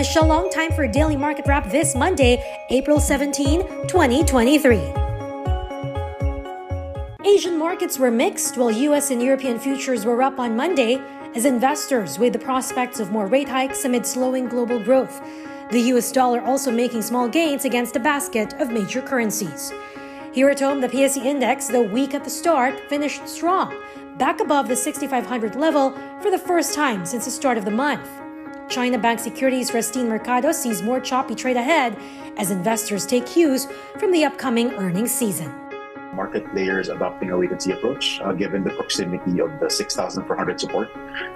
Michelle Longtime for a daily market wrap this Monday, April 17, 2023. Asian markets were mixed while US and European futures were up on Monday as investors weighed the prospects of more rate hikes amid slowing global growth. The US dollar also making small gains against a basket of major currencies. Here at home, the PSE index, though weak at the start, finished strong, back above the 6,500 level for the first time since the start of the month. China Bank Securities Rastine Mercado sees more choppy trade ahead as investors take cues from the upcoming earnings season. Market players adopting a wait and see approach uh, given the proximity of the 6,400 support.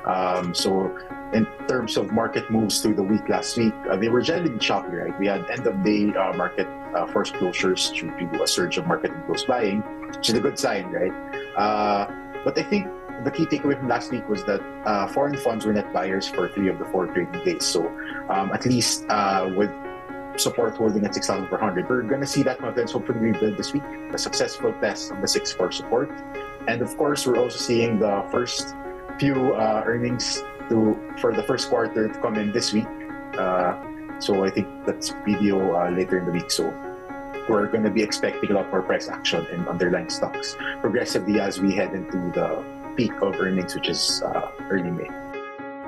Um, so, in terms of market moves through the week last week, uh, they were generally choppy, right? We had end of day uh, market uh, first closures due to a surge of market and close buying, which is a good sign, right? Uh, but I think the key takeaway from last week was that uh, foreign funds were net buyers for three of the four trading days. So um, at least uh, with support holding at 6,400, we're going to see that confidence hopefully rebuild this week. A successful test of the 6-4 support. And of course, we're also seeing the first few uh, earnings to for the first quarter to come in this week. Uh, so I think that's video uh, later in the week. So we're going to be expecting a lot more price action in underlying stocks progressively as we head into the peak of earnings, which is uh, early May.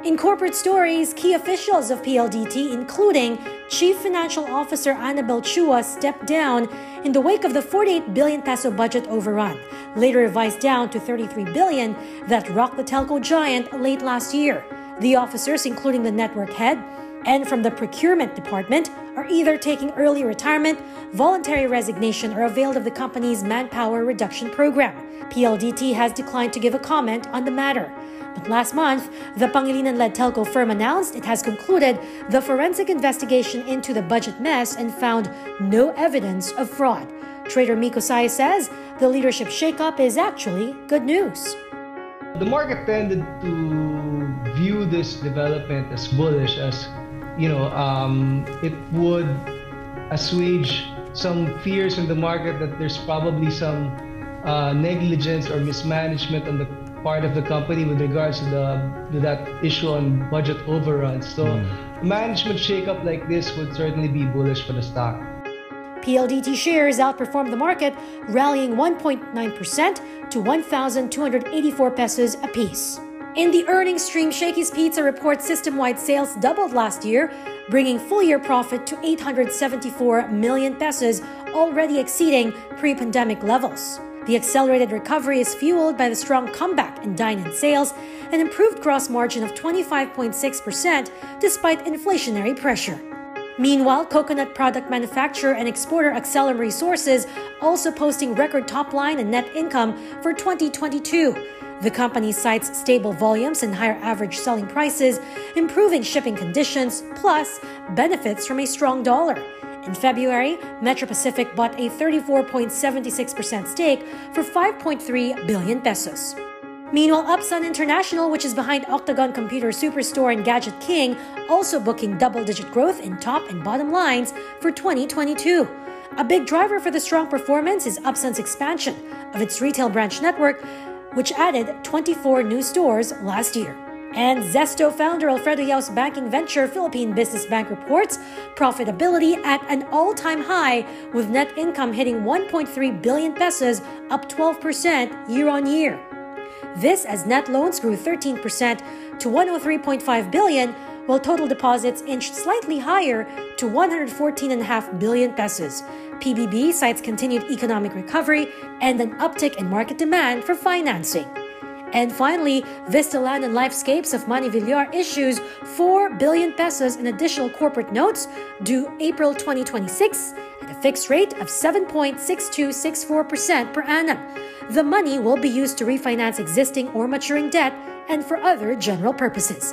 In corporate stories, key officials of PLDT, including Chief Financial Officer Annabel Chua, stepped down in the wake of the 48 billion peso budget overrun, later revised down to 33 billion that rocked the telco giant late last year. The officers, including the network head, and from the procurement department are either taking early retirement, voluntary resignation, or availed of the company's manpower reduction program. PLDT has declined to give a comment on the matter. But last month, the Pangilinan led telco firm announced it has concluded the forensic investigation into the budget mess and found no evidence of fraud. Trader Miko Sai says the leadership shakeup is actually good news. The market tended to view this development as bullish, as you know, um, it would assuage some fears in the market that there's probably some uh, negligence or mismanagement on the part of the company with regards to the to that issue on budget overruns. So, mm. management shakeup like this would certainly be bullish for the stock. PLDT shares outperformed the market, rallying 1.9% to 1,284 pesos apiece. In the earnings stream, Shakey's Pizza reports system wide sales doubled last year, bringing full year profit to 874 million pesos, already exceeding pre pandemic levels. The accelerated recovery is fueled by the strong comeback in dine in sales and improved gross margin of 25.6% despite inflationary pressure. Meanwhile, coconut product manufacturer and exporter Axelum Resources also posting record top line and net income for 2022 the company cites stable volumes and higher average selling prices, improving shipping conditions, plus benefits from a strong dollar. In February, Metro Pacific bought a 34.76% stake for 5.3 billion pesos. Meanwhile, Upson International, which is behind Octagon Computer Superstore and Gadget King, also booking double digit growth in top and bottom lines for 2022. A big driver for the strong performance is Upson's expansion of its retail branch network, which added 24 new stores last year. And Zesto founder Alfredo Yao's banking venture Philippine Business Bank reports profitability at an all-time high with net income hitting 1.3 billion pesos, up 12% year on year. This as net loans grew 13% to 103.5 billion, while total deposits inched slightly higher to 114.5 billion pesos. PBB cites continued economic recovery and an uptick in market demand for financing. And finally, Vista Land and Lifescapes of Manny Villar issues 4 billion pesos in additional corporate notes due April 2026 at a fixed rate of 7.6264% per annum. The money will be used to refinance existing or maturing debt and for other general purposes.